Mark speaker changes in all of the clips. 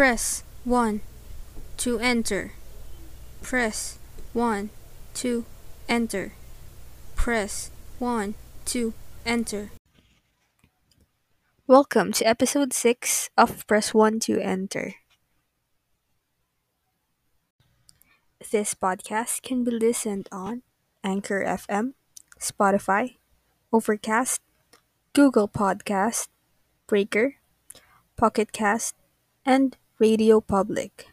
Speaker 1: Press 1 to enter. Press 1 to enter. Press 1 to enter. Welcome to episode 6 of Press 1 to Enter. This podcast can be listened on Anchor FM, Spotify, Overcast, Google Podcast, Breaker, Pocket Cast, and Radio Public.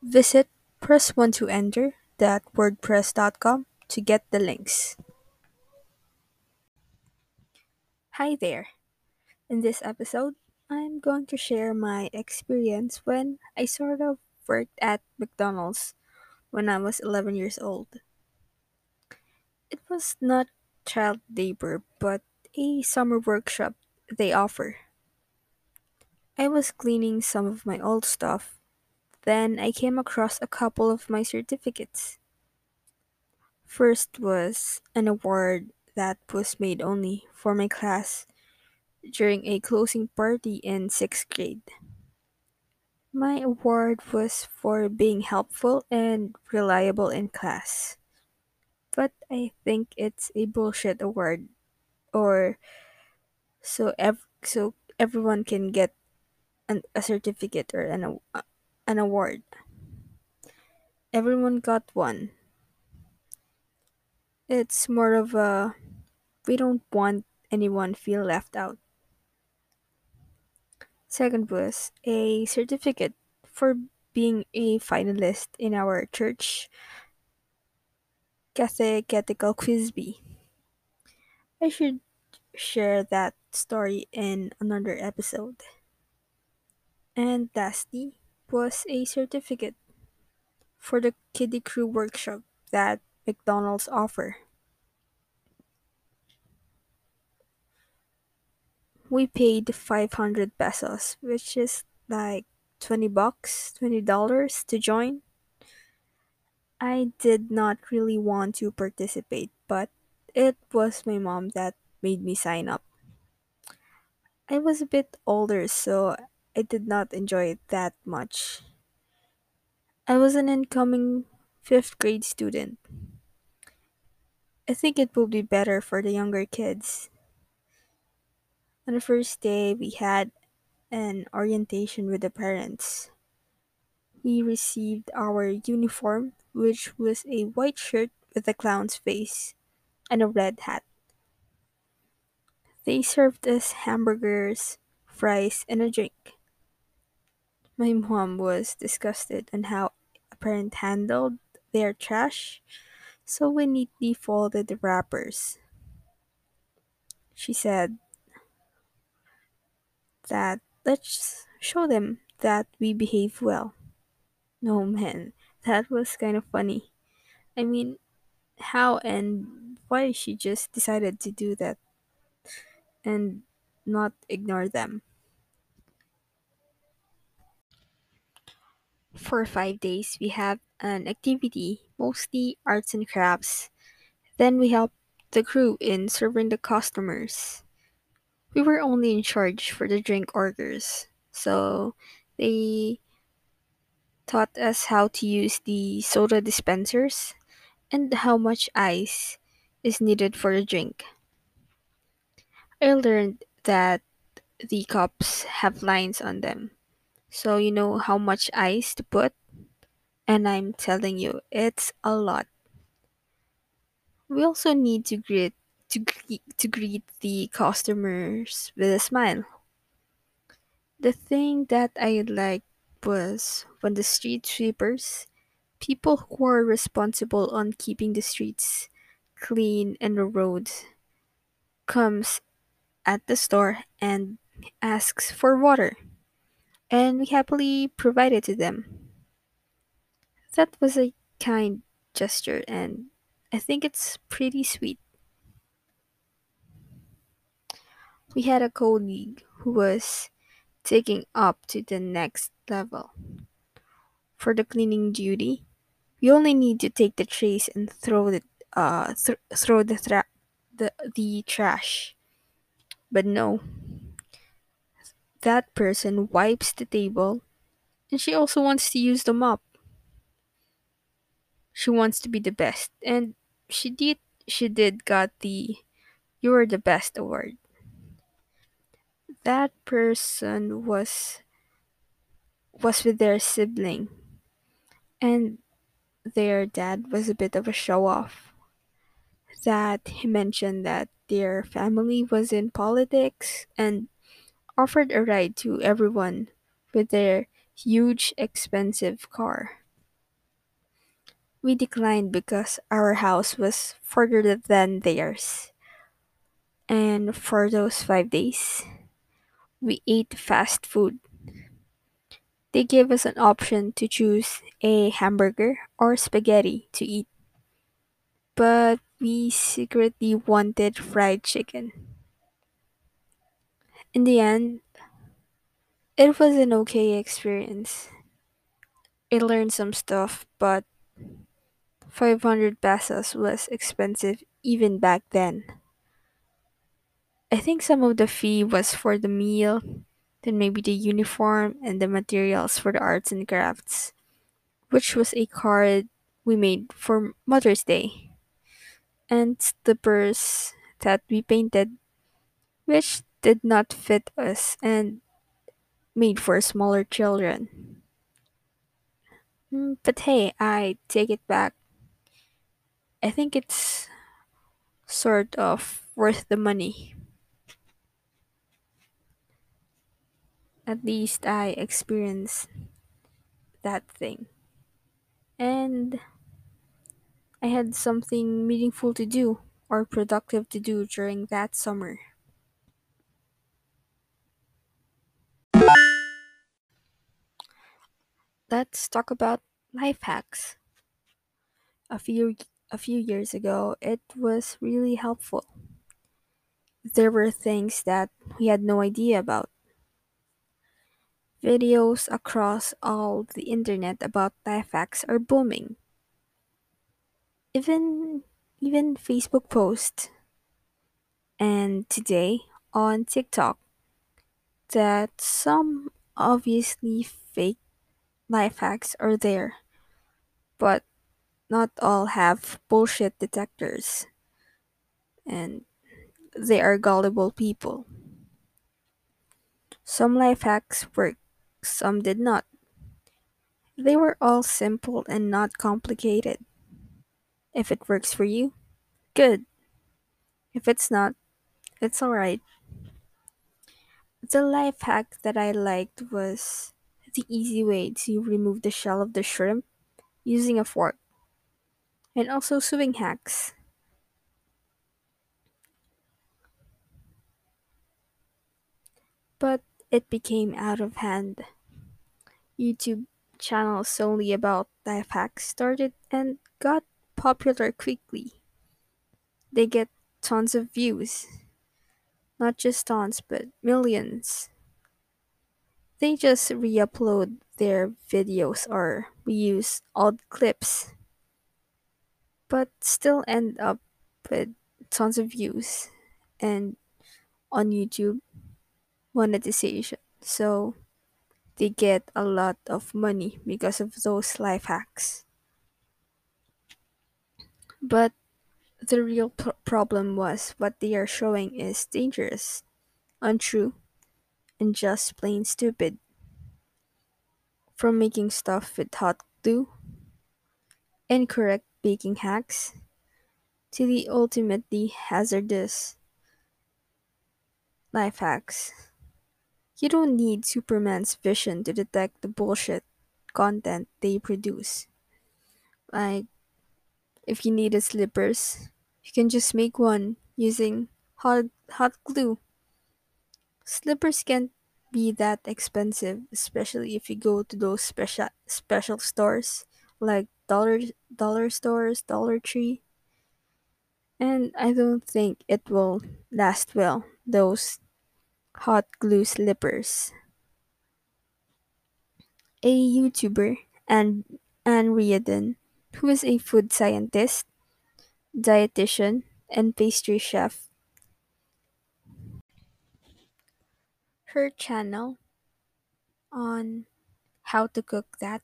Speaker 1: Visit press1toenter.wordpress.com to get the links. Hi there. In this episode, I'm going to share my experience when I sort of worked at McDonald's when I was 11 years old. It was not child labor, but a summer workshop they offer. I was cleaning some of my old stuff. Then I came across a couple of my certificates. First was an award that was made only for my class during a closing party in sixth grade. My award was for being helpful and reliable in class. But I think it's a bullshit award or so ev- so everyone can get an, a certificate or an, an award. Everyone got one. It's more of a we don't want anyone feel left out. Second was a certificate for being a finalist in our church catechetical quiz bee. I should share that story in another episode. And lastly was a certificate for the kiddie crew workshop that McDonald's offer. We paid 500 pesos, which is like 20 bucks, $20 to join. I did not really want to participate, but it was my mom that made me sign up. I was a bit older, so I did not enjoy it that much. I was an incoming fifth grade student. I think it will be better for the younger kids. On the first day, we had an orientation with the parents. We received our uniform, which was a white shirt with a clown's face and a red hat. They served us hamburgers, fries, and a drink. My mom was disgusted on how a parent handled their trash, so we neatly folded the wrappers. She said that let's show them that we behave well. No man, that was kind of funny. I mean, how and why she just decided to do that and not ignore them. For five days, we have an activity, mostly arts and crafts. Then we help the crew in serving the customers. We were only in charge for the drink orders, so they taught us how to use the soda dispensers and how much ice is needed for the drink. I learned that the cups have lines on them, so you know how much ice to put, and I'm telling you, it's a lot. We also need to greet to greet, to greet the customers with a smile. The thing that I liked was when the street sweepers, people who are responsible on keeping the streets clean and the roads, comes at the store and asks for water, and we happily provided to them. That was a kind gesture, and I think it's pretty sweet. We had a colleague who was taking up to the next level. For the cleaning duty, we only need to take the trays and throw it uh th- throw the tra- the the trash. But no, that person wipes the table, And she also wants to use the mop. She wants to be the best. And she did she did got the You're the Best award. That person was was with their sibling and their dad was a bit of a show off. That he mentioned that their family was in politics and offered a ride to everyone with their huge expensive car. We declined because our house was further than theirs. And for those five days, we ate fast food. They gave us an option to choose a hamburger or spaghetti to eat, but we secretly wanted fried chicken. In the end, it was an okay experience. I learned some stuff, but 500 pesos was expensive even back then. I think some of the fee was for the meal, then maybe the uniform and the materials for the arts and crafts, which was a card we made for Mother's Day, and slippers that we painted, which did not fit us and made for smaller children. Mm, But hey, I take it back. I think it's sort of worth the money. At least I experienced that thing. And I had something meaningful to do or productive to do during that summer. Let's talk about life hacks. A few a few years ago, it was really helpful. There were things that we had no idea about. Videos across all the internet about life hacks are booming. Even even Facebook posts and today on TikTok that some obviously fake life hacks are there, but not all have bullshit detectors and they are gullible people. Some life hacks work, some did not. They were all simple and not complicated. If it works for you, good. If it's not, it's alright. The life hack that I liked was the easy way to remove the shell of the shrimp using a fork, and also sewing hacks. But it became out of hand. YouTube channels solely about life hacks started and got popular quickly. They get tons of views, not just tons, but millions. They just re upload their videos or reuse old clips, but still end up with tons of views and on YouTube monetization. So they get a lot of money because of those life hacks. But the real problem was what they are showing is dangerous, untrue, and just plain stupid. From making stuff with hot glue, incorrect baking hacks, to the ultimately hazardous life hacks. You don't need Superman's vision to detect the bullshit content they produce. Like, if you needed slippers, you can just make one using hot, hot glue. Slippers can't be that expensive, especially if you go to those special special stores like dollar dollar stores, Dollar Tree, and I don't think it will last well. Those hot glue slippers. A YouTuber and Ann Reardon, who is a food scientist, dietitian, and pastry chef. Her channel on how to cook that.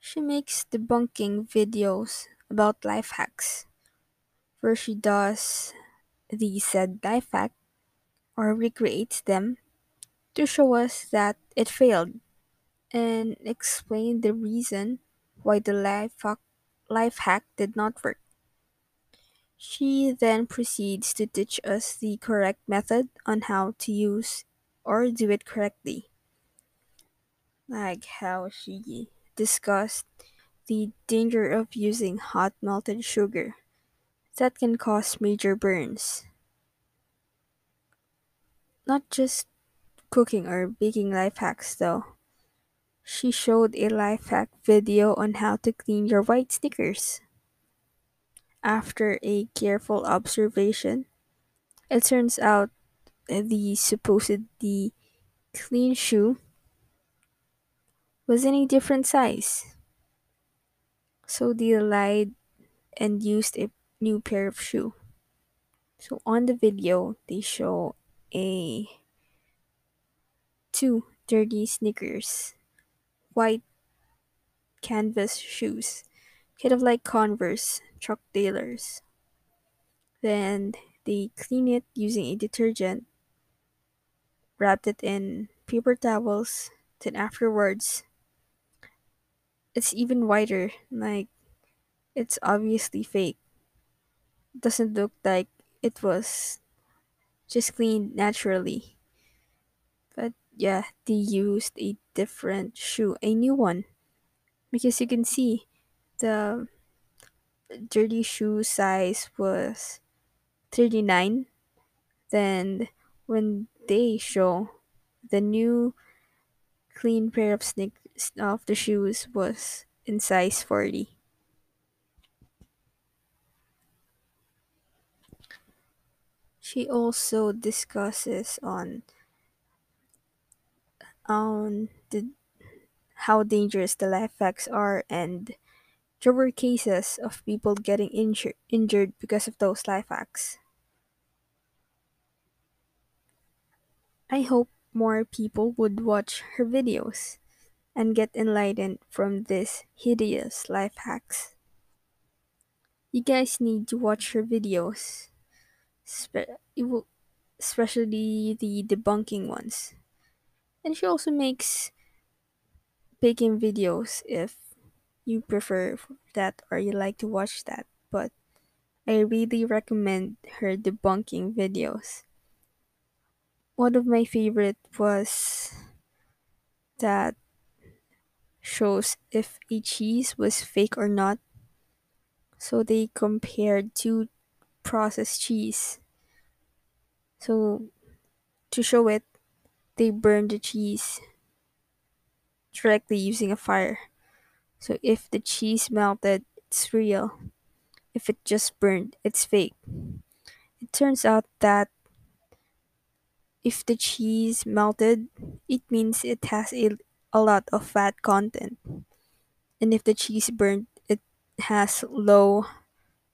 Speaker 1: She makes debunking videos about life hacks, where she does the said life hack or recreates them to show us that it failed and explain the reason why the life hack, life hack did not work. She then proceeds to teach us the correct method on how to use or do it correctly, like how she discussed the danger of using hot melted sugar that can cause major burns. Not just cooking or baking life hacks though. She showed a life hack video on how to clean your white sneakers. After a careful observation, it turns out the supposedly clean shoe was in a different size. So they lied and used a new pair of shoe. So on the video, they show a two dirty sneakers, white canvas shoes, kind of like Converse, Chuck Taylors. Then they clean it using a detergent, wrapped it in paper towels. Then afterwards, it's even whiter, like it's obviously fake. Doesn't look like it was just cleaned naturally. But yeah, they used a different shoe, a new one, because you can see the dirty shoe size was 39. Then when they show the new clean pair of sneakers of the shoes was in size 40. She also discusses on on the how dangerous the life hacks are and there were cases of people getting injur- injured because of those life hacks. I hope more people would watch her videos and get enlightened from these hideous life hacks. You guys need to watch her videos, especially the debunking ones. And she also makes baking videos if you prefer that or you like to watch that. But I really recommend her debunking videos. One of my favorite was that shows if a cheese was fake or not. So they compared two processed cheese. So to show it, they burned the cheese directly using a fire. So if the cheese melted, it's real. If it just burned, it's fake. It turns out that if the cheese melted, it means it has a, a lot of fat content. And if the cheese burned, it has low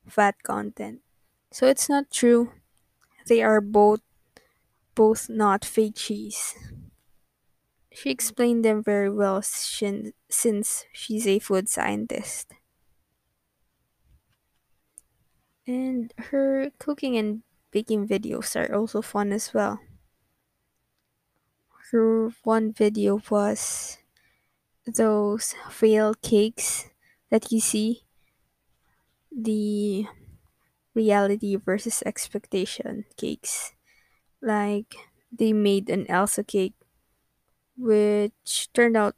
Speaker 1: fat content. So it's not true. They are both both not fake cheese. She explained them very well since she's a food scientist. And her cooking and baking videos are also fun as well. Her one video was those fail cakes that you see, the reality versus expectation cakes. Like they made an Elsa cake, which turned out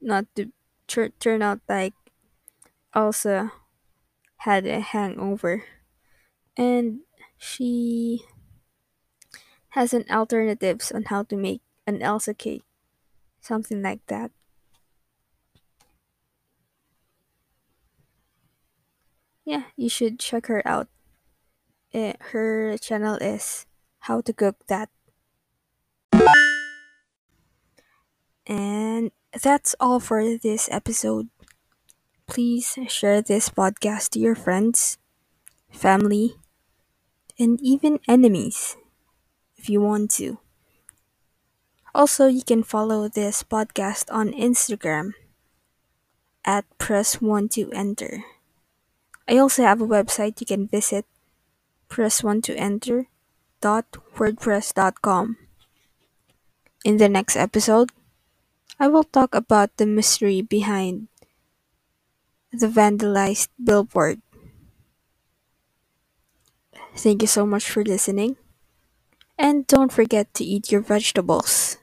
Speaker 1: not to tur- turn out like Elsa had a hangover, and she has an alternatives on how to make an Elsa cake, something like that. Yeah, you should check her out. Eh, her channel is How to Cook That. And that's all for this episode. Please share this podcast to your friends, family, and even enemies if you want to. Also, you can follow this podcast on Instagram at press1 to enter. I also have a website you can visit press1 to enter wordpress.com. In the next episode, I will talk about the mystery behind the vandalized billboard. Thank you so much for listening. And don't forget to eat your vegetables.